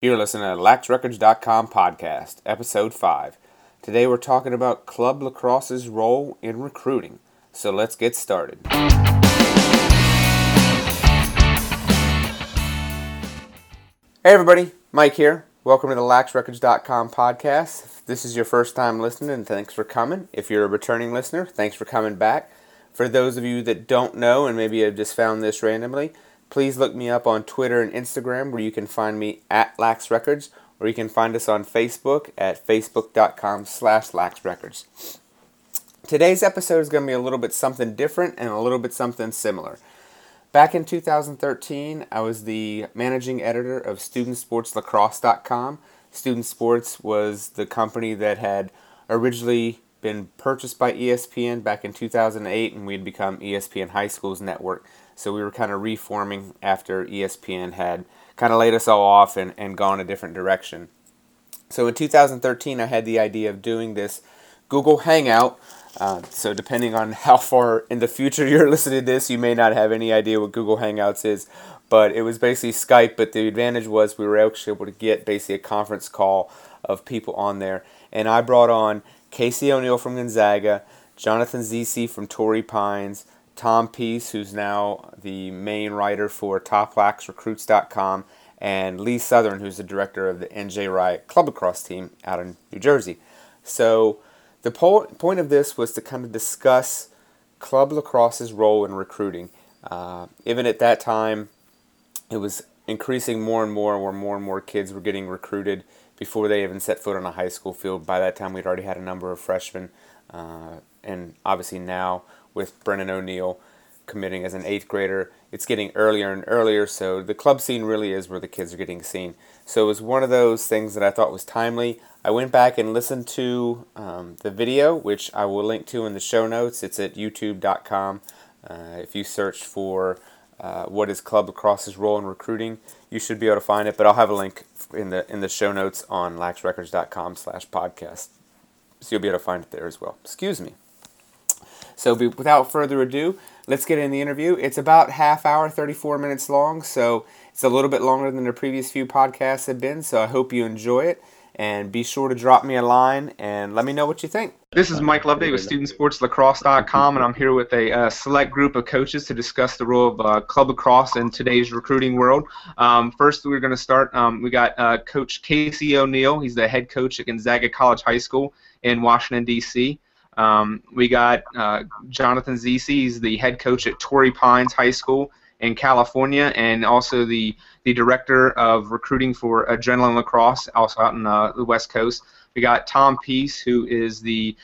You're listening to LaxRecords.com podcast, episode 5. Today we're talking about club lacrosse's role in recruiting. So let's get started. Hey everybody, Mike here. Welcome to the LaxRecords.com podcast. If this is your first time listening, thanks for coming. If you're a returning listener, thanks for coming back. For those of you that don't know and maybe have just found this randomly, Please look me up on Twitter and Instagram where you can find me at Lax Records or you can find us on Facebook at facebook.com slash Lax Records. Today's episode is going to be a little bit something different and a little bit something similar. Back in 2013, I was the managing editor of StudentSportsLacrosse.com. Student Sports was the company that had originally been purchased by ESPN back in 2008, and we had become ESPN High Schools Network. So we were kind of reforming after ESPN had kind of laid us all off and, and gone a different direction. So in 2013, I had the idea of doing this Google Hangout. Uh, so depending on how far in the future you're listening to this, you may not have any idea what Google Hangouts is. But it was basically Skype. But the advantage was we were actually able to get basically a conference call of people on there. And I brought on Casey O'Neill from Gonzaga, Jonathan Zisi from Torrey Pines, Tom Peace, who's now the main writer for TopLaxRecruits.com, and Lee Southern, who's the director of the NJ Riot Club Lacrosse team out in New Jersey. So the po- point of this was to kind of discuss club lacrosse's role in recruiting. Uh, even at that time, it was increasing more and more, where more and more kids were getting recruited before they even set foot on a high school field. By that time, we'd already had a number of freshmen, uh, and obviously now with Brennan O'Neill committing as an eighth grader. It's getting earlier and earlier, so the club scene really is where the kids are getting seen. So it was one of those things that I thought was timely. I went back and listened to um, the video, which I will link to in the show notes. It's at youtube.com. Uh, if you search for uh, what is Club Lacrosse's role in recruiting, you should be able to find it. But I'll have a link in the in the show notes on laxrecords.com slash podcast. So you'll be able to find it there as well. Excuse me. So be, without further ado, let's get in the interview. It's about half hour, 34 minutes long, so it's a little bit longer than the previous few podcasts have been. So I hope you enjoy it. And be sure to drop me a line and let me know what you think. This is Mike Loveday with StudentSportsLacrosse.com, and I'm here with a uh, select group of coaches to discuss the role of uh, club lacrosse in today's recruiting world. Um, first, we're going to start. Um, we got uh, Coach Casey O'Neill. He's the head coach at Gonzaga College High School in Washington, D.C. Um, we got uh, Jonathan Zisi, he's the head coach at Torrey Pines High School in California, and also the the director of recruiting for Adrenaline Lacrosse, also out in uh, the West Coast. We got Tom Peace, who is the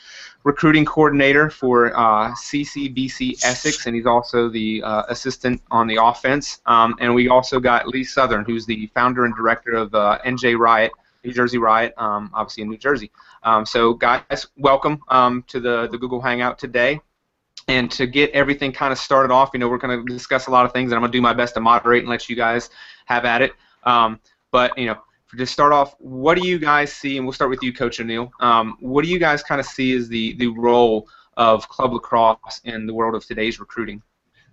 recruiting coordinator for uh, CCBC Essex, and he's also the uh, assistant on the offense. Um, and we also got Lee Southern, who's the founder and director of uh, NJ Riot, New Jersey Riot, um, obviously in New Jersey. Um, so, guys, welcome um, to the, the Google Hangout today. And to get everything kind of started off, you know, we're going to discuss a lot of things, and I'm going to do my best to moderate and let you guys have at it. Um, but, you know, to start off, what do you guys see, and we'll start with you, Coach O'Neill, um, what do you guys kind of see as the, the role of club lacrosse in the world of today's recruiting?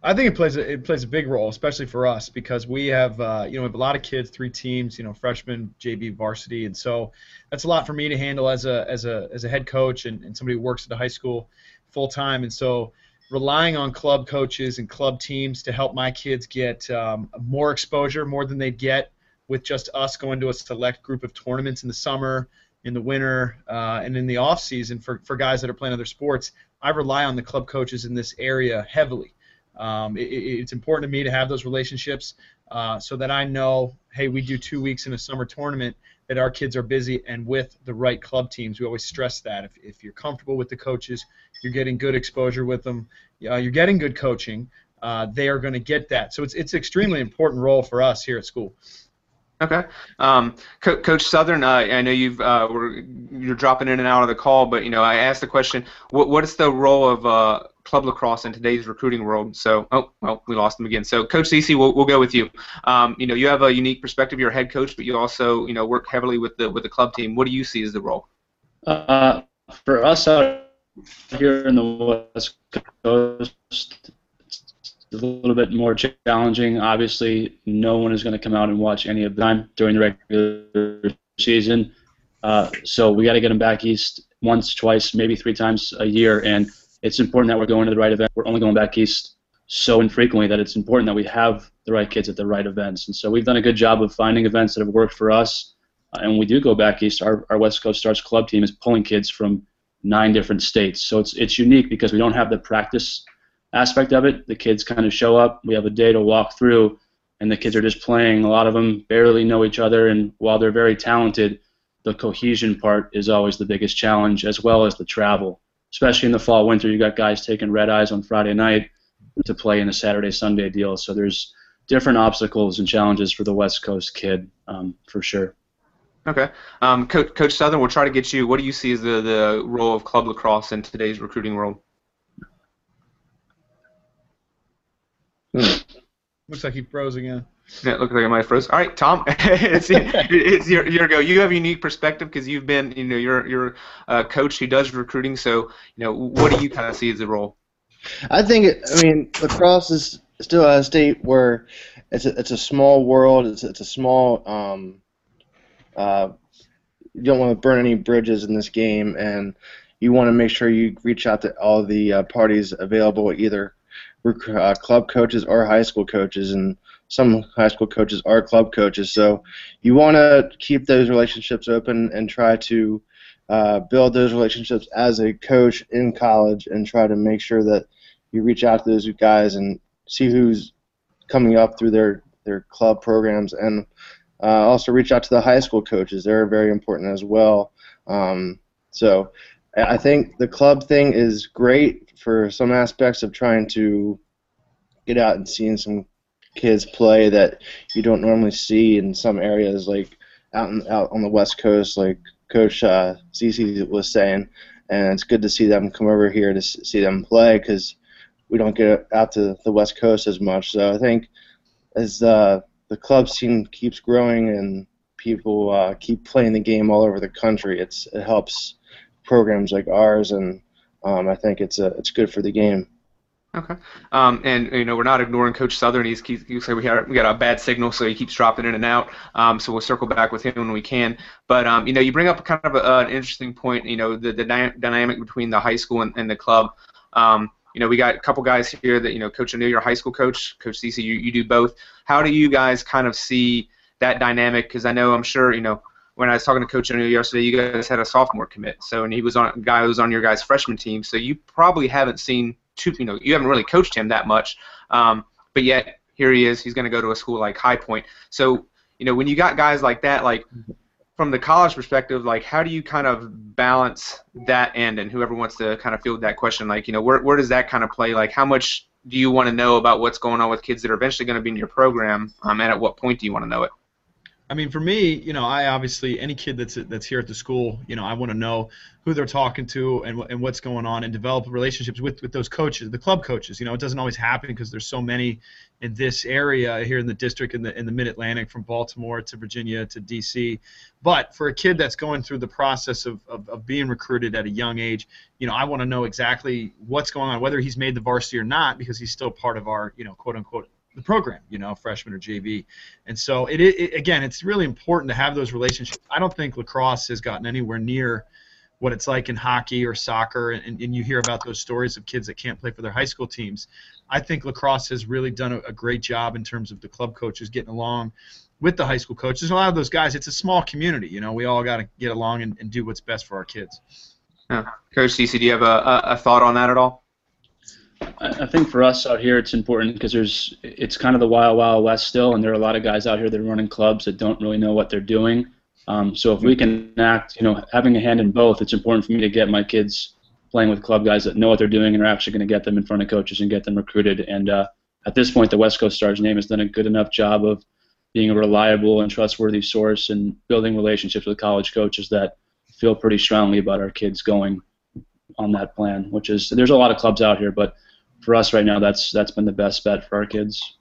I think it plays a, it plays a big role, especially for us because we have uh, you know we have a lot of kids, three teams, you know, freshman, JV, varsity, and so that's a lot for me to handle as a as a as a head coach and, and somebody who works at the high school full time, and so relying on club coaches and club teams to help my kids get um, more exposure, more than they'd get with just us going to a select group of tournaments in the summer, in the winter, uh, and in the off season for for guys that are playing other sports. I rely on the club coaches in this area heavily um, it, it's important to me to have those relationships uh, so that I know, hey, we do two weeks in a summer tournament, that our kids are busy and with the right club teams. We always stress that. If, if you're comfortable with the coaches, you're getting good exposure with them, uh, you're getting good coaching, uh, they are going to get that. So it's, it's extremely important role for us here at school. Okay, um, Co- Coach Southern, uh, I know you've uh, you're dropping in and out of the call, but you know I asked the question: what what is the role of uh, club lacrosse in today's recruiting world? So, oh well, we lost them again. So, Coach Zisi, we'll, we'll go with you. Um, you know, you have a unique perspective. You're a head coach, but you also you know work heavily with the with the club team. What do you see as the role? Uh, for us out here in the West Coast, a little bit more challenging. Obviously, no one is going to come out and watch any of the time during the regular season. Uh, so we got to get them back east once, twice, maybe three times a year, and it's important that we're going to the right event. We're only going back east so infrequently that it's important that we have the right kids at the right events. And so we've done a good job of finding events that have worked for us. Uh, and we do go back east. Our, our West Coast Stars club team is pulling kids from nine different states. So it's it's unique because we don't have the practice aspect of it. The kids kind of show up. We have a day to walk through, and the kids are just playing. A lot of them barely know each other, and while they're very talented, the cohesion part is always the biggest challenge, as well as the travel. Especially in the fall, winter, you got guys taking red eyes on Friday night to play in a Saturday Sunday deal. So there's different obstacles and challenges for the West Coast kid, um, for sure. Okay, um, Coach, Coach Southern, we'll try to get you. What do you see as the the role of club lacrosse in today's recruiting world? Hmm. Looks like he froze again. Yeah, it looks like I might froze. All right, Tom, it's, it's your, your go. You have a unique perspective because you've been, you know, you're you're a coach who does recruiting. So, you know, what do you kind of see as the role? I think, I mean, lacrosse is still a state where it's a, it's a small world. It's it's a small. Um, uh, you don't want to burn any bridges in this game, and you want to make sure you reach out to all the uh, parties available, either uh, club coaches or high school coaches, and some high school coaches are club coaches. So you want to keep those relationships open and try to uh, build those relationships as a coach in college, and try to make sure that you reach out to those guys and see who's coming up through their their club programs, and uh, also reach out to the high school coaches. They're very important as well. Um, so I think the club thing is great for some aspects of trying to get out and seeing some kids play that you don't normally see in some areas, like out in, out on the West Coast, like Coach uh, was saying. And it's good to see them come over here to see them play because we don't get out to the West Coast as much. So I think as uh, the club scene keeps growing and people uh, keep playing the game all over the country, it's it helps programs like ours, and um, I think it's a, it's good for the game. Okay. Um, and you know we're not ignoring Coach Southern. He's he, he we got we got a bad signal, so he keeps dropping in and out. Um, so we'll circle back with him when we can. But um, you know you bring up kind of a, uh, an interesting point. You know the the dynamic between the high school and, and the club. Um, you know, we got a couple guys here that, you know, Coach O'Neill, your high school coach, Coach Zisi, you, you do both. How do you guys kind of see that dynamic? Because I know, I'm sure, you know, when I was talking to Coach O'Neill yesterday, you guys had a sophomore commit. So, and he was on a guy who was on your guys' freshman team. So you probably haven't seen two, you know, you haven't really coached him that much. Um, but yet, here he is. He's going to go to a school like High Point. So, you know, when you got guys like that, like, from the college perspective, like how do you kind of balance that end? And whoever wants to kind of field that question, like you know, where where does that kind of play? Like how much do you want to know about what's going on with kids that are eventually going to be in your program, um, and at what point do you want to know it? I mean, for me, you know, I obviously any kid that's that's here at the school, you know, I want to know who they're talking to and, and what's going on, and develop relationships with, with those coaches, the club coaches. You know, it doesn't always happen because there's so many in this area here in the district in the in the Mid Atlantic, from Baltimore to Virginia to D.C. But for a kid that's going through the process of, of, of being recruited at a young age, you know, I want to know exactly what's going on, whether he's made the varsity or not, because he's still part of our, you know, quote unquote the program, you know, freshman or JV. And so it, it, again, it's really important to have those relationships. I don't think lacrosse has gotten anywhere near what it's like in hockey or soccer, and, and you hear about those stories of kids that can't play for their high school teams. I think lacrosse has really done a, a great job in terms of the club coaches getting along with the high school coaches. A lot of those guys, it's a small community. You know, we all got to get along and, and, do what's best for our kids. Yeah. Coach Zisi, do you have a, a, a thought on that at all? I think for us out here, it's important because there's it's kind of the wild, wild west still, and there are a lot of guys out here that are running clubs that don't really know what they're doing. Um, so if we can act, you know, having a hand in both, it's important for me to get my kids playing with club guys that know what they're doing and are actually going to get them in front of coaches and get them recruited. And uh, at this point, the West Coast Stars name has done a good enough job of being a reliable and trustworthy source and building relationships with college coaches that feel pretty strongly about our kids going on that plan. Which is there's a lot of clubs out here, but for us right now, that's that's been the best bet for our kids.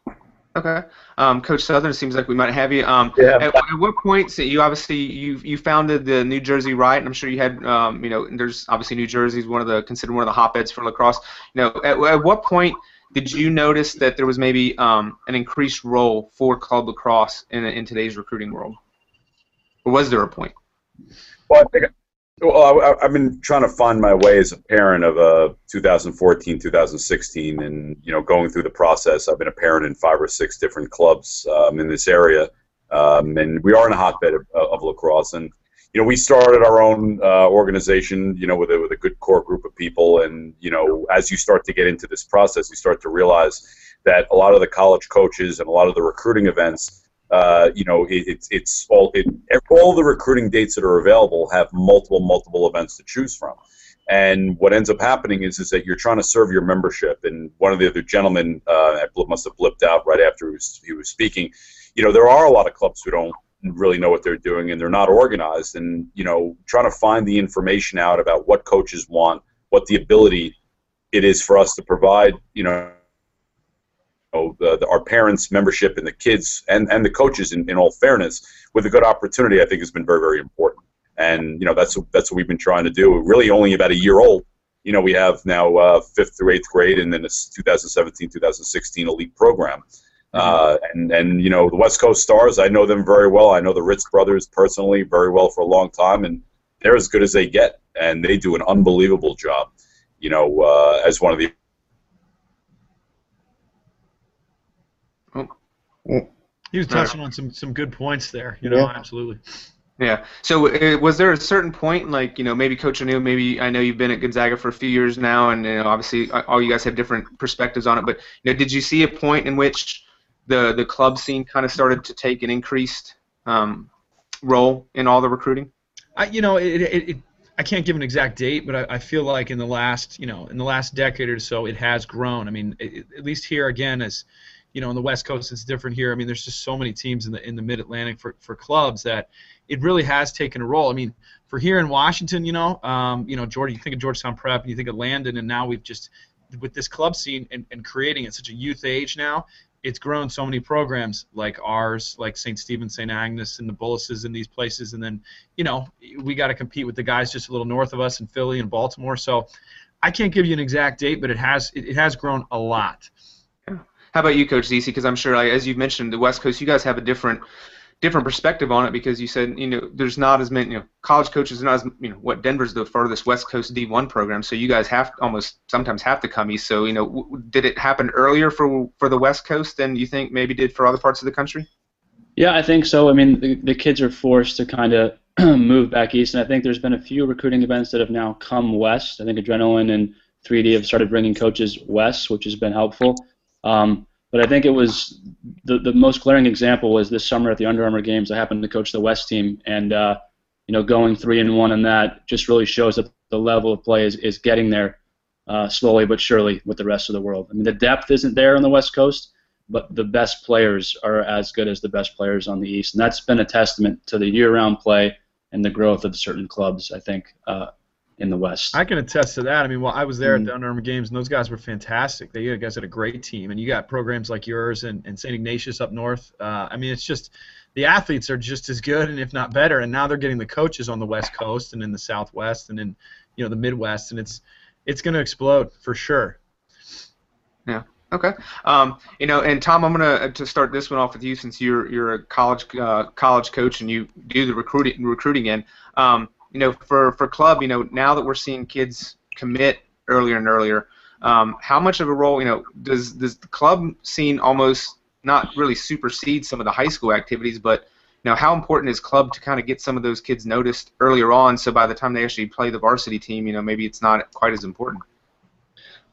Okay, um, Coach Southern, it seems like we might have you. Um, yeah. At, at, what point? So you obviously you you founded the New Jersey Riot, and I'm sure you had um, you know there's obviously New Jersey is one of the considered one of the hotbeds for lacrosse. You know, at, at what point did you notice that there was maybe um, an increased role for club lacrosse in, in today's recruiting world, or was there a point? Well, I think well, I, have been trying to find my way as a parent of a 2014, 2016, and you know, going through the process. I've been a parent in five or six different clubs um, in this area, um, and we are in a hotbed of, of, lacrosse. And you know, we started our own uh, organization, you know, with a, with a good core group of people. And you know, as you start to get into this process, you start to realize that a lot of the college coaches and a lot of the recruiting events uh, you know, it, it's it's all it, all the recruiting dates that are available have multiple multiple events to choose from. And what ends up happening is is that you're trying to serve your membership. And one of the other gentlemen uh, must have blipped out right after he was, he was speaking. You know, there are a lot of clubs who don't really know what they're doing and they're not organized. And you know, trying to find the information out about what coaches want, what the ability it is for us to provide. You know know, the, the, our parents' membership and the kids and, and the coaches, in, in all fairness, with a good opportunity, I think has been very, very important. And, you know, that's, that's what we've been trying to do. We're really only about a year old. You know, we have now uh, fifth through eighth grade and then this 2017 2016 elite program. Mm-hmm. Uh, and, and, you know, the West Coast Stars, I know them very well. I know the Ritz brothers personally very well for a long time, and they're as good as they get. And they do an unbelievable job, you know, uh, as one of the He was touching on some some good points there. You know, yeah. absolutely. Yeah. So uh, was there a certain point, like you know, maybe Coach O'Neill, maybe I know you've been at Gonzaga for a few years now, and you know, obviously all you guys have different perspectives on it. But you know, did you see a point in which the the club scene kind of started to take an increased um, role in all the recruiting? I, you know, it, it, it I can't give an exact date, but I, I, feel like in the last, you know, in the last decade or so, it has grown. I mean, it, at least here again, as you know, on the West Coast, it's different here. I mean, there's just so many teams in the in the Mid Atlantic for, for clubs that it really has taken a role. I mean, for here in Washington, you know, um, you know, Georgia, you think of Georgetown Prep, and you think of Landon, and now we've just with this club scene and, and creating at such a youth age now, it's grown so many programs like ours, like St. Stephen, St. Agnes, and the Bullises in these places, and then you know we got to compete with the guys just a little north of us in Philly and Baltimore. So I can't give you an exact date, but it has it, it has grown a lot. How about you, Coach Zisi? Because I'm sure, as you've mentioned, the West Coast, you guys have a different different perspective on it because you said you know there's not as many you know college coaches not as you know what Denver's the furthest West Coast D1 program so you guys have almost sometimes have to come east so you know w- did it happen earlier for for the West Coast than you think maybe did for other parts of the country? Yeah, I think so. I mean the, the kids are forced to kind of move back east and I think there's been a few recruiting events that have now come west. I think Adrenaline and 3D have started bringing coaches west, which has been helpful. Um, but I think it was the, the most glaring example was this summer at the Under Armour games. I happened to coach the West team, and uh, you know, going three and one in that just really shows that the level of play is, is getting there uh, slowly but surely with the rest of the world. I mean, the depth isn't there on the West Coast, but the best players are as good as the best players on the East, and that's been a testament to the year-round play and the growth of certain clubs. I think uh, in the West. I can attest to that. I mean, well, I was there mm-hmm. at the Under Armour games, and those guys were fantastic. They you guys had a great team, and you got programs like yours and, and St. Ignatius up north. Uh, I mean, it's just the athletes are just as good, and if not better. And now they're getting the coaches on the West Coast and in the Southwest and in you know the Midwest, and it's it's going to explode for sure. Yeah. Okay. Um, you know, and Tom, I'm gonna uh, to start this one off with you since you're you're a college uh, college coach and you do the recruiting recruiting in. Um, you know, for for club, you know, now that we're seeing kids commit earlier and earlier, um, how much of a role, you know, does does the club scene almost not really supersede some of the high school activities, but you know, how important is club to kind of get some of those kids noticed earlier on, so by the time they actually play the varsity team, you know, maybe it's not quite as important.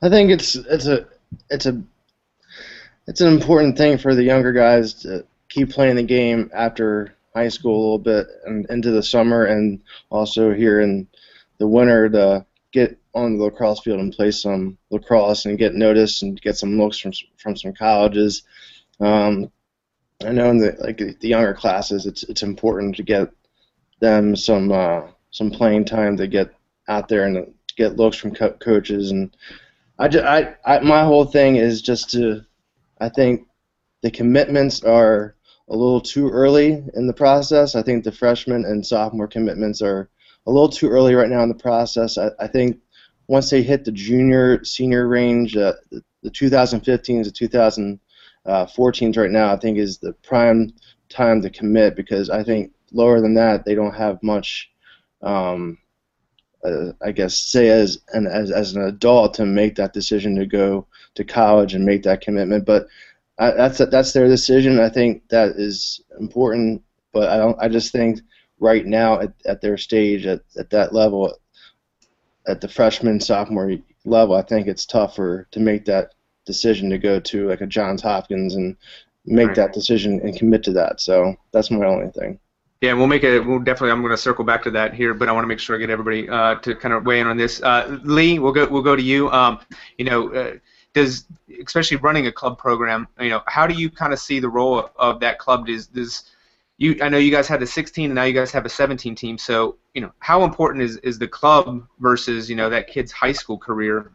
I think it's it's a it's a it's an important thing for the younger guys to keep playing the game after high school a little bit and into the summer, and also here in the winter to get on the lacrosse field and play some lacrosse and get noticed and get some looks from from some colleges. Um, I know in the like the younger classes, it's it's important to get them some uh, some playing time to get out there and get looks from co- coaches. And I, just, I, I my whole thing is just to I think the commitments are a little too early in the process. I think the freshman and sophomore commitments are a little too early right now in the process. I, I think once they hit the junior senior range, uh, the, the 2015s to 2014s right now, I think is the prime time to commit because I think lower than that they don't have much. Um, uh, I guess say as an as, as an adult to make that decision to go to college and make that commitment, but I, that's that's their decision. I think that is important, but I don't. I just think right now at, at their stage at, at that level, at the freshman sophomore level, I think it's tougher to make that decision to go to like a Johns Hopkins and make Right. that decision and commit to that. So that's my only thing. Yeah, we'll make it. We'll definitely. I'm going to circle back to that here, but I want to make sure I get everybody uh, to kind of weigh in on this. Uh, Lee, we'll go. We'll go to you. Um, you know, uh, does especially running a club program. You know, how do you kind of see the role of that club? Does does you? I know you guys had a 16, and now you guys have a 17 team. So, you know, how important is is the club versus you know that kid's high school career?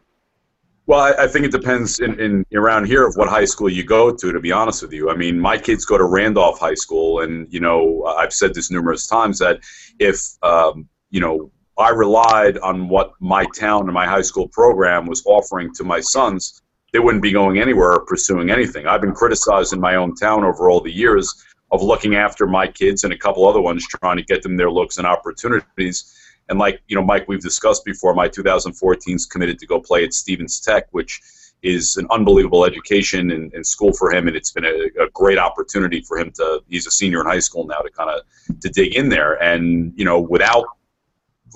Well, I, I think it depends in, in around here of what high school you go to. To be honest with you, I mean, my kids go to Randolph High School, and you know, I've said this numerous times that if um, you know I relied on what my town and my high school program was offering to my sons, they wouldn't be going anywhere or pursuing anything. I've been criticized in my own town over all the years of looking after my kids and a couple other ones, trying to get them their looks and opportunities. And like you know, Mike, we've discussed before. My 2014's committed to go play at Stevens Tech, which is an unbelievable education and, and school for him, and it's been a, a great opportunity for him to. He's a senior in high school now to kind of to dig in there, and you know, without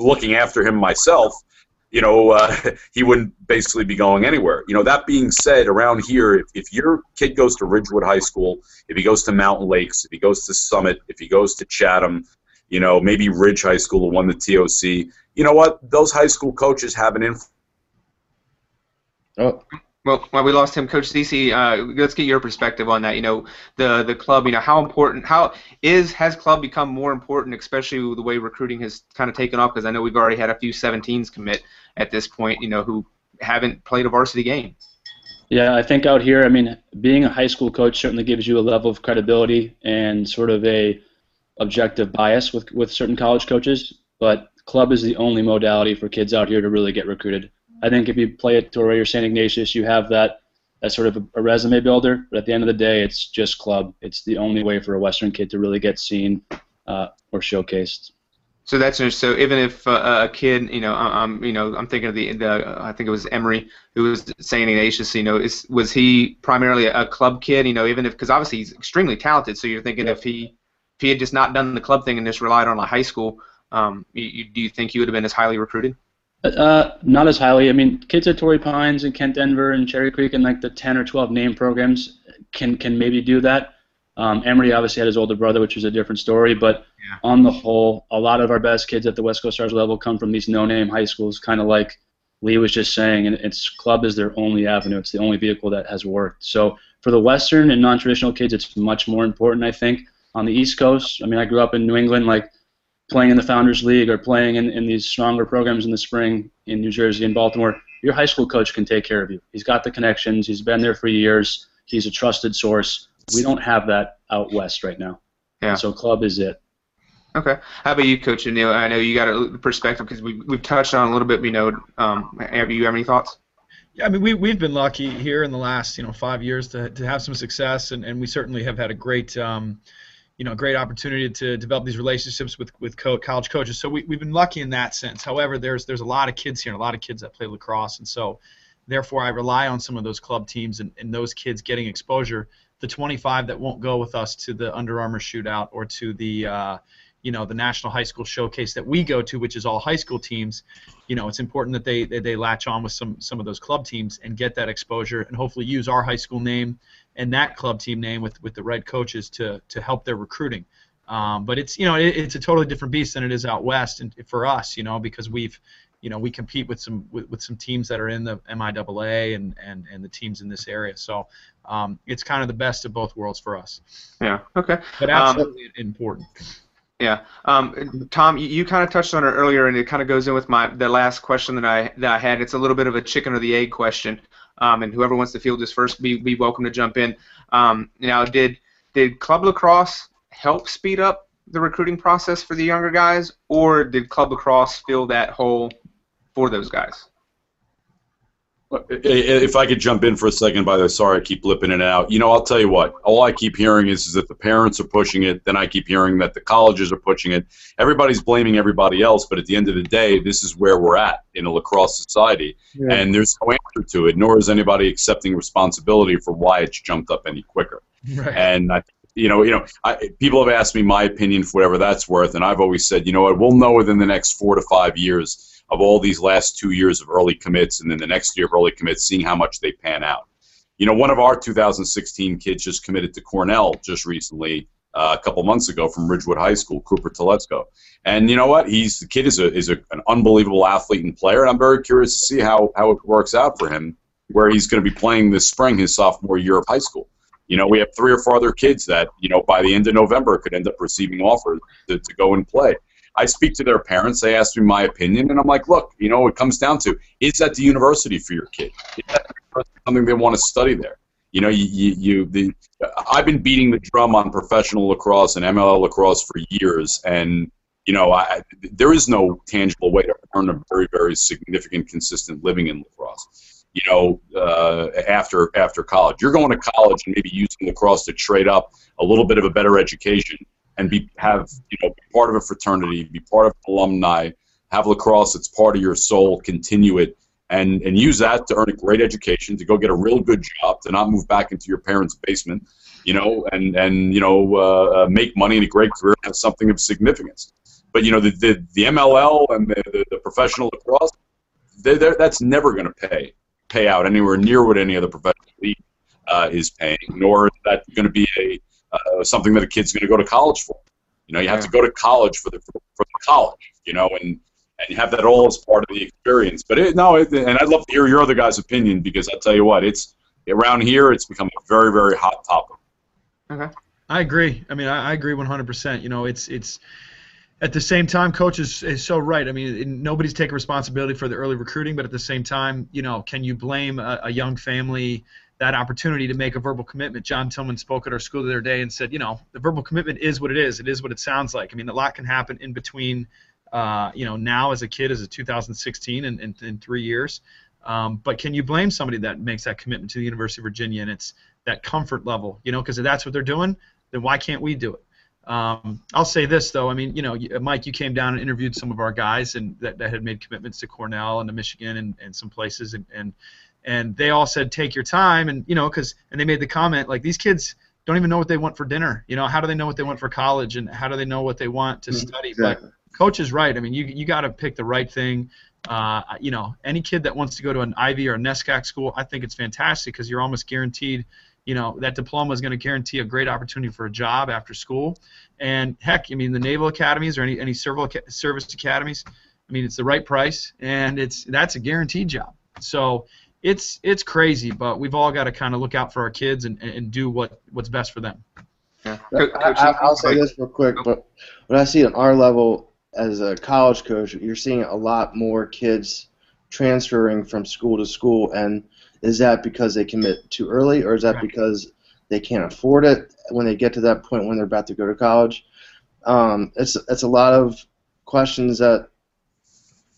looking after him myself, you know, uh, he wouldn't basically be going anywhere. You know, that being said, around here, if, if your kid goes to Ridgewood High School, if he goes to Mountain Lakes, if he goes to Summit, if he goes to Chatham, you know, maybe Ridge High School who won the TOC, you know what? Those high school coaches have an influence. Oh, Well, well, we lost him, Coach Zisi. Uh, let's get your perspective on that. You know, the the club. You know, how important? How is has club become more important, especially the way recruiting has kind of taken off? Because I know we've already had a few 17s commit at this point. You know, who haven't played a varsity game. Yeah, I think out here, I mean, being a high school coach certainly gives you a level of credibility and sort of a objective bias with with certain college coaches. But club is the only modality for kids out here to really get recruited. I think if you play at Torrey or St. Ignatius, you have that that sort of a, a resume builder. But at the end of the day, it's just club. It's the only way for a Western kid to really get seen uh, or showcased. So that's interesting. So even if uh, a kid, you know, I'm, you know, I'm thinking of the, the I think it was Emery who was saying Ignatius. You know, is was he primarily a club kid? You know, even if because obviously he's extremely talented. So you're thinking if he if he had just not done the club thing and just relied on a high school, um, you, you, do you think he would have been as highly recruited? Uh, not as highly. I mean, kids at Torrey Pines and Kent Denver and Cherry Creek and like the 10 or 12 name programs can can maybe do that. Um, Emory obviously had his older brother, which was a different story. But Yeah. on the whole, a lot of our best kids at the West Coast Stars level come from these no-name high schools, kind of like Lee was just saying. And it's club is their only avenue. It's the only vehicle that has worked. So for the Western and non-traditional kids, it's much more important, I think. On the East Coast, I mean, I grew up in New England, like playing in the Founders League or playing in, in these stronger programs in the spring in New Jersey and Baltimore, your high school coach can take care of you. He's got the connections. He's been there for years. He's a trusted source. We don't have that out west right now. Yeah. So club is it. Okay. How about you, Coach Neil? I know you got a perspective because we we've touched on a little bit. We know, um, have you have any thoughts? Yeah, I mean, we, we've been lucky here in the last, you know, five years to, to have some success, and, and we certainly have had a great, um, you know, great opportunity to develop these relationships with, with co- college coaches. So we, we've been lucky in that sense. However, there's there's a lot of kids here, and a lot of kids that play lacrosse, and so therefore I rely on some of those club teams and, and those kids getting exposure. The 25 that won't go with us to the Under Armour shootout or to the, uh, you know, the National High School Showcase that we go to, which is all high school teams you know, it's important that they, they they latch on with some some of those club teams and get that exposure and hopefully use our high school name and that club team name with with the right coaches to to help their recruiting. Um, but it's you know it, it's a totally different beast than it is out west and for us you know because we've you know we compete with some with, with some teams that are in the MIAA and and and the teams in this area so um, it's kind of the best of both worlds for us Yeah. Okay. but Um, absolutely important. Yeah, um, Tom, you, you kind of touched on it earlier, and it kind of goes in with my the last question that I that I had. It's a little bit of a chicken or the egg question, um, and whoever wants to field this first, be be welcome to jump in. Um, now, did did club lacrosse help speed up the recruiting process for the younger guys, or did club lacrosse fill that hole for those guys? If I could jump in for a second, by the way, sorry I keep blipping it out. You know, I'll tell you what. All I keep hearing is, is that the parents are pushing it. Then I keep hearing that the colleges are pushing it. Everybody's blaming everybody else, but at the end of the day, this is where we're at in a lacrosse society, yeah. and there's no answer to it. Nor is anybody accepting responsibility for why it's jumped up any quicker. Right. And I, you know, you know, I, people have asked me my opinion for whatever that's worth, and I've always said, you know what, we'll know within the next four to five years of all these last two years of early commits and then the next year of early commits, seeing how much they pan out. You know, one of our 2016 kids just committed to Cornell just recently, uh, a couple months ago from Ridgewood High School, Cooper Teletsko. And you know what? He's the kid is a is a, an unbelievable athlete and player, and I'm very curious to see how how it works out for him, where he's going to be playing this spring, his sophomore year of high school. You know, we have three or four other kids that you know by the end of November could end up receiving offers to, to go and play. I speak to their parents. They ask me my opinion, and I'm like, look, you know, it comes down to is that the university for your kid? Is that something they want to study there? You know, you, you, you the I've been beating the drum on professional lacrosse and MLL lacrosse for years, and you know, I, there is no tangible way to earn a very, very significant, consistent living in lacrosse. You know, uh, after after college, you're going to college and maybe using lacrosse to trade up a little bit of a better education and be have you know be part of a fraternity, be part of alumni, have lacrosse. It's part of your soul. Continue it. And, and use that to earn a great education, to go get a real good job, to not move back into your parents' basement, you know, and and you know uh, uh make money in a great career, have something of significance. But you know the the, the MLL and the, the, the professional lacrosse, they're, they're, that's never going to pay pay out anywhere near what any other professional league uh, is paying, nor is that going to be a uh, something that a kid's going to go to college for. You know, you have yeah. to go to college for the for, for, the college. You know, and and you have that all as part of the experience. But it, no, it, and I'd love to hear your other guys' opinion because I tell you what, it's around here, it's become a very very hot topic. Okay. I agree. I mean, I, I agree 100%. You know, it's it's at the same time, coach is, is so right. I mean, nobody's taking responsibility for the early recruiting, but at the same time, you know, can you blame a, a young family that opportunity to make a verbal commitment. John Tillman spoke at our school the other day and said, you know, the verbal commitment is what it is. It is what it sounds like. I mean, a lot can happen in between, uh, you know, now as a kid, as a 2016, and in, three years. Um, but can you blame somebody that makes that commitment to the University of Virginia and it's that comfort level, you know, because if that's what they're doing, then why can't we do it? Um, I'll say this though. I mean, you know, Mike, you came down and interviewed some of our guys and that, that had made commitments to Cornell and to Michigan and, and some places, and, and and they all said take your time. And you know because and they made the comment like these kids don't even know what they want for dinner. You know how do they know what they want for college? And how do they know what they want to mm-hmm. study? Exactly. but coach is right. I mean you, you got to pick the right thing. Uh, you know any kid that wants to go to an ivy or a NESCAC school i think it's fantastic because you're almost guaranteed you know that diploma is going to guarantee a great opportunity for a job after school and heck i mean the naval academies or any, any service academies i mean it's the right price and it's that's a guaranteed job so it's it's crazy, but we've all got to kind of look out for our kids and, and do what what's best for them. Yeah. Uh, I, will say this real quick, but what I see at our level as a college coach, you're seeing a lot more kids transferring from school to school, and is that because they commit too early, or is that because they can't afford it when they get to that point when they're about to go to college? Um, it's it's a lot of questions that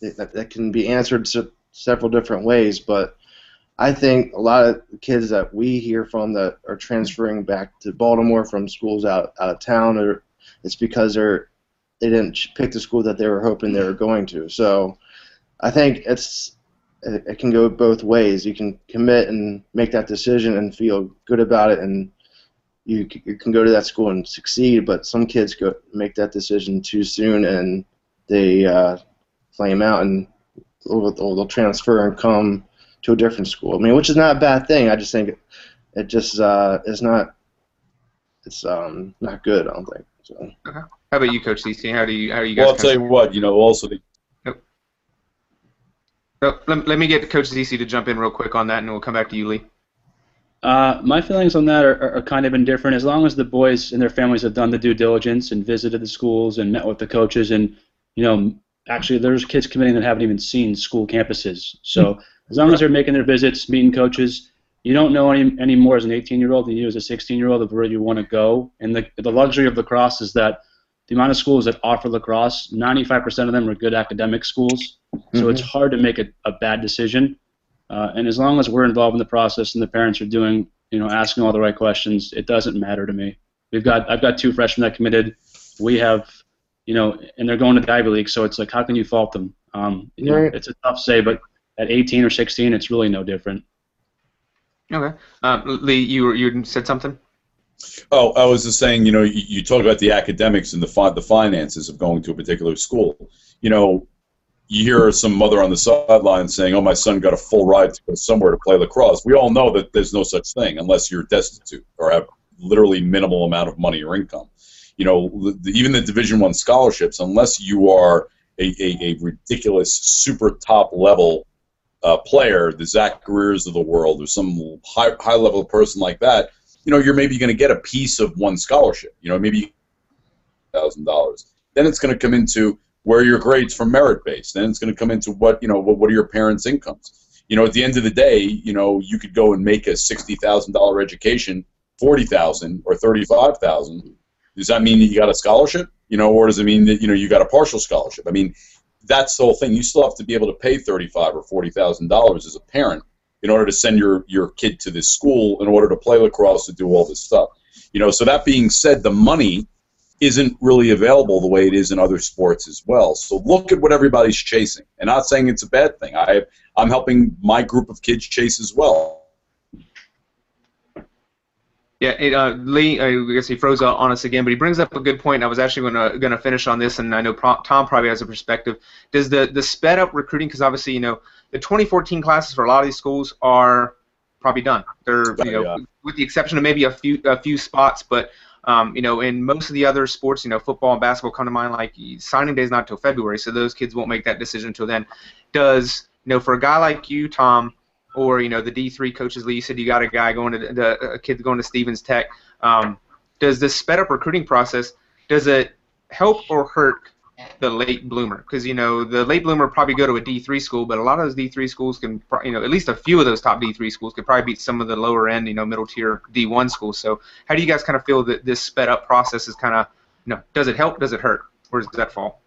that, that can be answered several different ways, but I think a lot of kids that we hear from that are transferring back to Baltimore from schools out, out of town, or it's because they're they didn't pick the school that they were hoping they were going to. So I think it's it, it can go both ways. You can commit and make that decision and feel good about it, and you, you can go to that school and succeed. But some kids go make that decision too soon, and they uh, flame out and they'll, they'll transfer and come to a different school. I mean, which is not a bad thing. I just think it, it just uh, is not it's um, not good. I don't think. So. Okay. How about you, Coach Zisi? How do you how are you guys? Well, I'll tell you what. You know, also the. Oh, let, let me get Coach Zisi to jump in real quick on that, and we'll come back to you, Lee. Uh, my feelings on that are, are, kind of indifferent. As long as the boys and their families have done the due diligence and visited the schools and met with the coaches, and you know, actually, there's kids committing that haven't even seen school campuses. So as long as they're making their visits, meeting coaches, you don't know any, any more as an 18 year old than you as a 16 year old of where you want to go. And the, the luxury of lacrosse is that the amount of schools that offer lacrosse, 95% of them are good academic schools. So mm-hmm. it's hard to make a, a bad decision. Uh, and as long as we're involved in the process and the parents are doing, you know, asking all the right questions, it doesn't matter to me. We've got I've got two freshmen that committed. We have, you know, and they're going to the Ivy League, so it's like how can you fault them? Um, you know, it's a tough say, but at 18 or 16, it's really no different. Okay. Um, Lee, you you said something. Oh, I was just saying, you know, you, you talk about the academics and the fi- the finances of going to a particular school. You know, you hear some mother on the sideline saying, "Oh, my son got a full ride to go somewhere to play lacrosse." We all know that there's no such thing unless you're destitute or have literally minimal amount of money or income. You know, the, even the Division One scholarships, unless you are a, a, a ridiculous super top level uh, player, the Zach Greers of the world, or some high high level person like that, you know, you're maybe going to get a piece of one scholarship. You know, maybe thousand dollars. Then it's going to come into where your grades from merit based. Then it's going to come into what you know what, what are your parents' incomes. You know, at the end of the day, you know, you could go and make a sixty thousand dollar education forty thousand or thirty five thousand. Does that mean that you got a scholarship? You know, or does it mean that you know you got a partial scholarship? I mean, that's the whole thing. You still have to be able to pay thirty five or forty thousand dollars as a parent in order to send your your kid to this school in order to play lacrosse to do all this stuff. You know, so that being said, the money isn't really available the way it is in other sports as well. So look at what everybody's chasing. And not saying it's a bad thing. I I'm helping my group of kids chase as well. Yeah, it, uh, Lee, I guess he froze on us again, but he brings up a good point. I was actually going to going to finish on this, and I know Tom probably has a perspective. Does the the sped up recruiting? Because obviously, you know, the 2014 classes for a lot of these schools are probably done. They're you know, Yeah. with the exception of maybe a few a few spots, but um, you know, in most of the other sports, you know, football and basketball come to mind. Like signing day is not until February, so those kids won't make that decision until then. Does you know, for a guy like you, Tom, or you know the D3 coaches. Lee, you said you got a guy going to the, the a kid going to Stevens Tech. Um, does this sped up recruiting process does it help or hurt the late bloomer? Because you know the late bloomer probably go to a D3 school, but a lot of those D3 schools can, you know, at least a few of those top D3 schools could probably beat some of the lower end, you know, middle tier D1 schools. So how do you guys kind of feel that this sped up process is kind of, you know, does it help? Does it hurt? Where does that fall?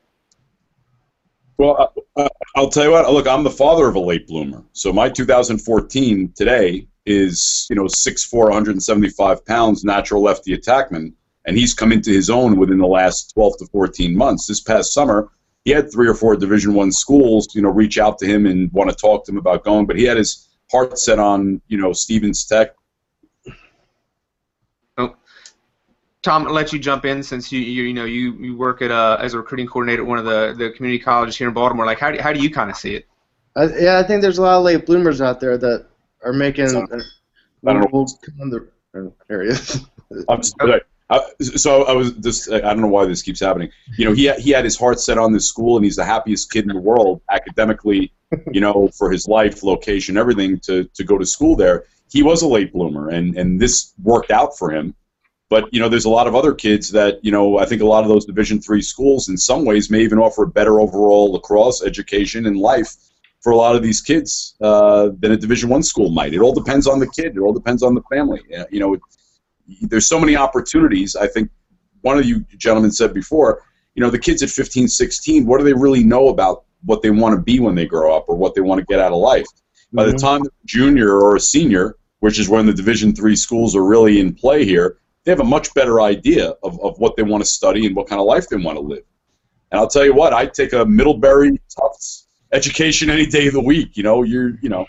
Well, uh, I'll tell you what. Look, I'm the father of a late bloomer. So my 2014 today is, you know, 6'4", 175 pounds, natural lefty attackman, and he's come into his own within the last 12 to 14 months. This past summer, he had three or four Division One schools, you know, reach out to him and want to talk to him about going, but he had his heart set on, you know, Stevens Tech. Tom, I'll let you jump in since you you, you know you, you work at uh, as a recruiting coordinator at one of the, the community colleges here in Baltimore. Like how do, how do you kind of see it? I, yeah, I think there's a lot of late bloomers out there that are making. Uh, I don't know. come on the oh, there he is. I'm just, So I was just I don't know why this keeps happening. You know, he he had his heart set on this school, and he's the happiest kid in the world academically. You know, for his life, location, everything to to go to school there. He was a late bloomer, and and this worked out for him. But you know, there's a lot of other kids that you know. I think a lot of those Division three schools, in some ways, may even offer a better overall lacrosse education and life for a lot of these kids uh, than a Division one school might. It all depends on the kid. It all depends on the family. Uh, You know, there's so many opportunities. I think one of you gentlemen said before, you know, the kids at 15, 16, what do they really know about what they want to be when they grow up or what they want to get out of life? By the Mhm. time they're a junior or a senior, which is when the Division three schools are really in play here, they have a much better idea of, of what they want to study and what kind of life they want to live. And I'll tell you what, I'd take a Middlebury Tufts education any day of the week. You know, you're, you know,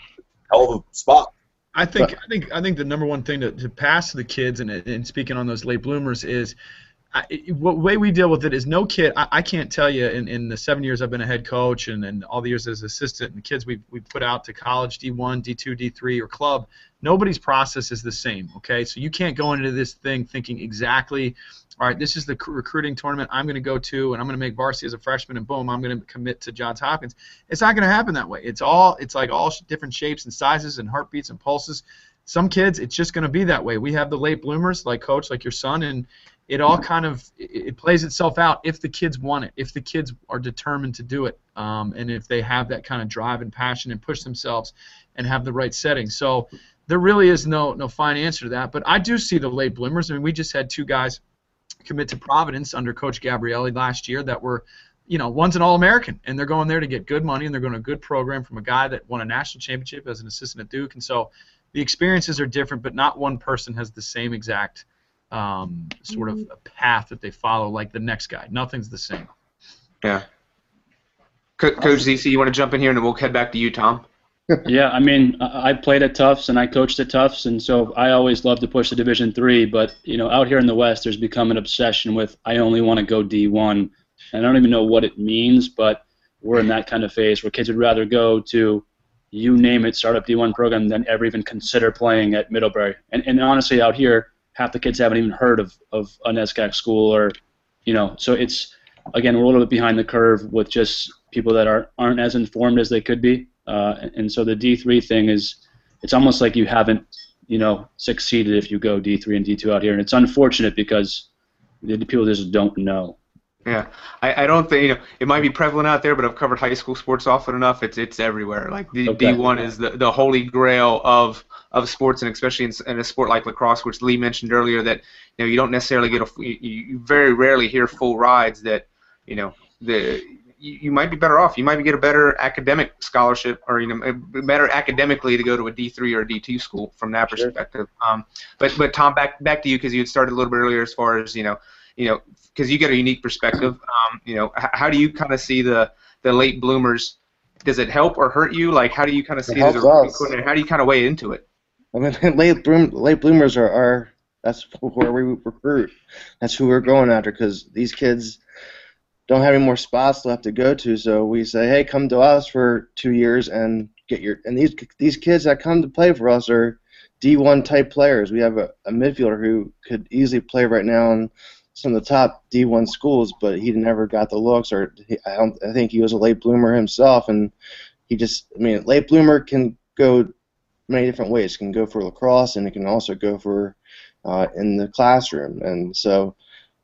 hell of a spot. I think I think I think the number one thing to, to pass to the kids and, and speaking on those late bloomers is What way we deal with it is no kid. I, I can't tell you in, in the seven years I've been a head coach and, and all the years as assistant and the kids we've, we've put out to college D1, D2, D3 or club. Nobody's process is the same. Okay, so you can't go into this thing thinking exactly. All right, this is the recruiting tournament I'm going to go to, and I'm going to make varsity as a freshman, and boom, I'm going to commit to Johns Hopkins. It's not going to happen that way. It's all it's like all different shapes and sizes and heartbeats and pulses. Some kids, it's just going to be that way. We have the late bloomers, like coach, like your son, and it all kind of it, plays itself out if the kids want it, if the kids are determined to do it, um, and if they have that kind of drive and passion and push themselves and have the right setting. So there really is no no fine answer to that. But I do see the late bloomers. I mean, we just had two guys commit to Providence under Coach Gabrielli last year that were you know, one's an All-American, and they're going there to get good money, and they're going to a good program from a guy that won a national championship as an assistant at Duke, and so the experiences are different, but not one person has the same exact um, sort of a path that they follow like the next guy. Nothing's the same. Yeah. Co- Coach Zisi, you want to jump in here, and then we'll head back to you, Tom. yeah, I mean, I played at Tufts and I coached at Tufts, and so I always love to push the Division three. But you know, out here in the West, there's become an obsession with I only want to go D1. And I don't even know what it means, but we're in that kind of phase where kids would rather go to you name it startup D1 program than ever even consider playing at Middlebury. And, and honestly, out here, half the kids haven't even heard of, of an SCAC school or, you know, so it's again we're a little bit behind the curve with just people that are aren't as informed as they could be. Uh, and so the D3 thing is, it's almost like you haven't, you know, succeeded if you go D3 and D2 out here, and it's unfortunate because the people just don't know. Yeah, I, I don't think you know it might be prevalent out there, but I've covered high school sports often enough. It's it's everywhere. Like D okay. one is the, the holy grail of of sports, and especially in, in, a sport like lacrosse, which Lee mentioned earlier, that you know you don't necessarily get a you, you very rarely hear full rides. That you know the you, you might be better off. You might get a better academic scholarship, or you know, better academically to go to a D three or a D two school from that perspective. Sure. Um, but but Tom, back back to you because you had started a little bit earlier as far as you know, you know, because you get a unique perspective. Um, you know, h- how do you kind of see the the late bloomers? Does it help or hurt you? Like, how do you kind of see it as a How do you kind of weigh into it? I mean, late bloom, late bloomers are, are that's where we recruit. That's who we're going after because these kids don't have any more spots left to go to. So we say, hey, come to us for two years and get your. And these these kids that come to play for us are D1 type players. We have a, a midfielder who could easily play right now in some of the top D1 schools, but he never got the looks, or he, I don't. I think he was a late bloomer himself, and he just. I mean, late bloomer can go many different ways. It can go for lacrosse, and it can also go for uh, in the classroom. And so,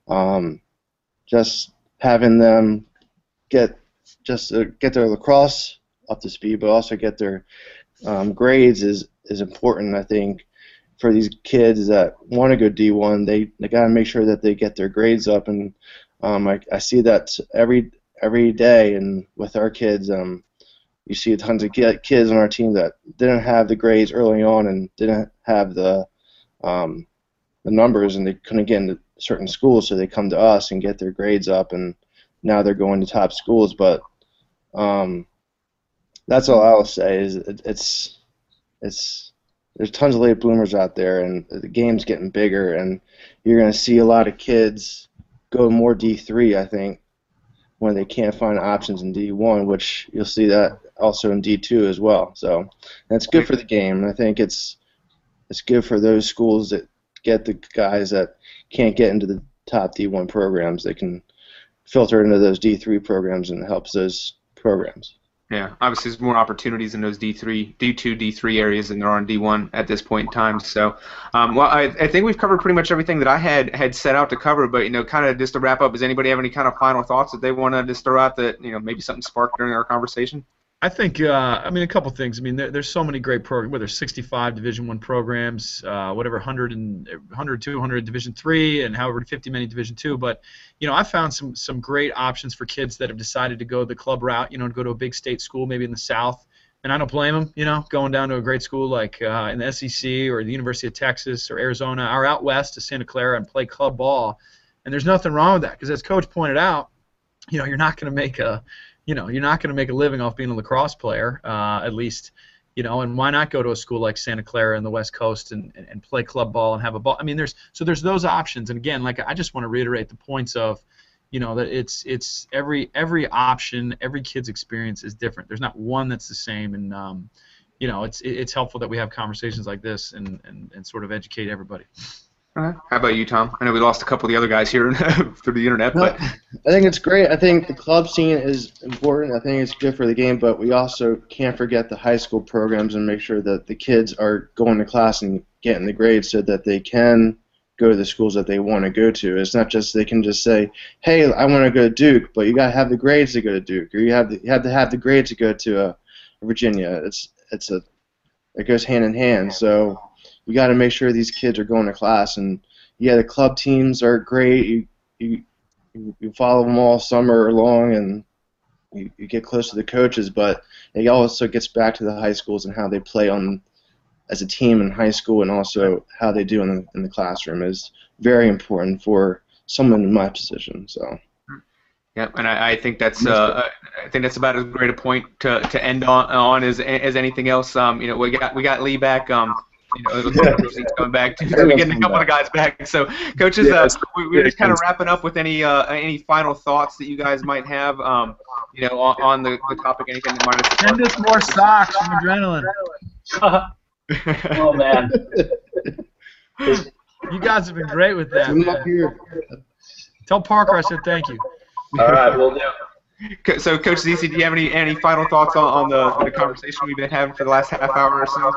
um, just having them get just uh, get their lacrosse up to speed, but also get their um, grades is is important. I think for these kids that want to go D1, they they got to make sure that they get their grades up, and um, I, I see that every every day, and with our kids, um, you see tons of kids on our team that didn't have the grades early on and didn't have the um, the numbers, and they couldn't get into certain schools, so they come to us and get their grades up, and now they're going to top schools. But um, that's all I'll say is it, it's it's there's tons of late bloomers out there, and the game's getting bigger, and you're going to see a lot of kids go more D3, I think, when they can't find options in D1, which you'll see that also in D2 as well. So that's good for the game. I think it's it's good for those schools that get the guys that can't get into the top D1 programs. They can filter into those D3 programs and helps those programs. Yeah, obviously there's more opportunities in those D3, D2, D3 areas than there are in D1 at this point in time. So, um, well, I, I think we've covered pretty much everything that I had had set out to cover. But you know, kind of just to wrap up, does anybody have any kind of final thoughts that they want to just throw out that you know maybe something sparked during our conversation? I think, uh, I mean, a couple things. I mean, there, there's so many great programs. Whether 65 Division One programs, uh, whatever 100 and 100, 200 Division Three, and however 50 many Division Two. But you know, I found some some great options for kids that have decided to go the club route. You know, to go to a big state school, maybe in the South. And I don't blame them. You know, going down to a great school like uh, in the SEC or the University of Texas or Arizona, or out west to Santa Clara and play club ball. And there's nothing wrong with that because, as Coach pointed out, you know, you're not going to make a you know, you're not going to make a living off being a lacrosse player, uh, at least, you know, and why not go to a school like Santa Clara in the West Coast and, and, and play club ball and have a ball? I mean, there's so there's those options, and again, like I just want to reiterate the points of, you know, that it's it's every every option, every kid's experience is different. There's not one that's the same, and um, you know, it's it's helpful that we have conversations like this and, and, and sort of educate everybody. How about you, Tom? I know we lost a couple of the other guys here through the internet, but I think it's great. I think the club scene is important. I think it's good for the game, but we also can't forget the high school programs and make sure that the kids are going to class and getting the grades so that they can go to the schools that they want to go to. It's not just they can just say, "Hey, I want to go to Duke," but you got to have the grades to go to Duke, or you have the, you have to have the grades to go to uh, Virginia. It's it's a it goes hand in hand. So we got to make sure these kids are going to class. And yeah, the club teams are great. You, you you, follow them all summer long, and you, you get close to the coaches. But it also gets back to the high schools and how they play on as a team in high school, and also how they do in the, in the classroom is very important for someone in my position. So. Yeah, and I, I think that's uh, I think that's about as great a point to, to end on, on as as anything else. Um, you know, we got we got Lee back. Um, you know, he's coming back. Too. So we getting a couple of guys back. So, coaches, uh, we, we're just kind of wrapping up with any uh, any final thoughts that you guys might have. Um, you know, on, on the, the topic, anything that might have. Send us more socks from adrenaline. oh man. you guys have been great with that. Tell Parker I said thank you. All right, we'll do. So, Coach Zisi, do you have any any final thoughts on, on the, the conversation we've been having for the last half hour or so?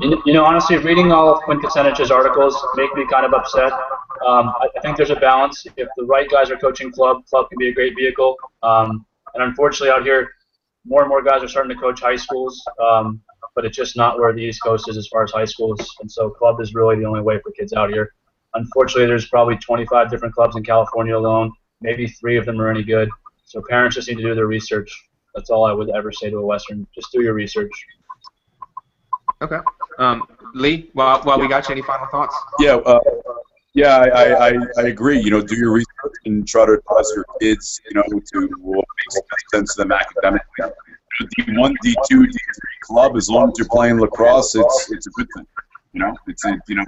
You know, honestly, reading all of Kucinich's articles make me kind of upset. Um, I, I, think there's a balance. If the right guys are coaching club, club can be a great vehicle. Um, and unfortunately, out here, more and more guys are starting to coach high schools, um, but it's just not where the East Coast is as far as high schools. And so, club is really the only way for kids out here. Unfortunately, there's probably 25 different clubs in California alone maybe three of them are any good. So parents just need to do their research. That's all I would ever say to a Western. Just do your research. Okay. Um, Lee, while, while we got you, any final thoughts? Yeah. Uh, yeah, I, I, I agree. You know, do your research and try to advise your kids, you know, to what makes sense to them academically. D1, D2, D3 club, as long as you're playing lacrosse, it's it's a good thing. You know, it's a, you know,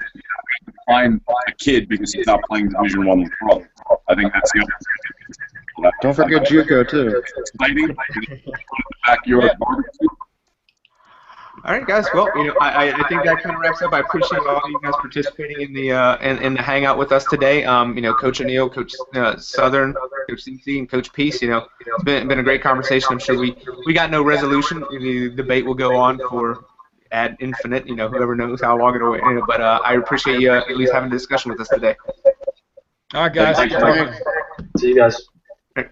find a kid because he's not playing Division One lacrosse. I think that's the other. Don't forget JUCO too. Exciting. backyard barbecue. All right, guys. Well, you know, I, I think that kind of wraps up. I appreciate all of you guys participating in the uh, in, in the hangout with us today. Um, you know, Coach O'Neill, Coach uh, Southern, Coach Zisi, and Coach Peace. You know, it's been been a great conversation. I'm sure we we got no resolution. The debate will go on for ad infinite. You know, whoever knows how long it'll. You know, but uh, I appreciate you uh, at least having a discussion with us today. All right, guys. See you guys.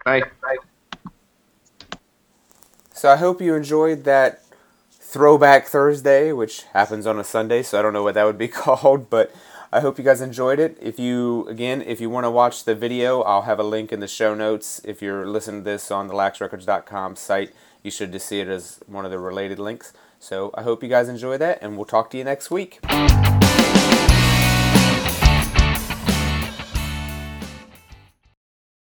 Bye. So I hope you enjoyed that Throwback Thursday, which happens on a Sunday. So I don't know what that would be called, but. I hope you guys enjoyed it. If you, again, if you want to watch the video, I'll have a link in the show notes. If you're listening to this on the laxrecords.com site, you should just see it as one of the related links. So I hope you guys enjoy that, and we'll talk to you next week.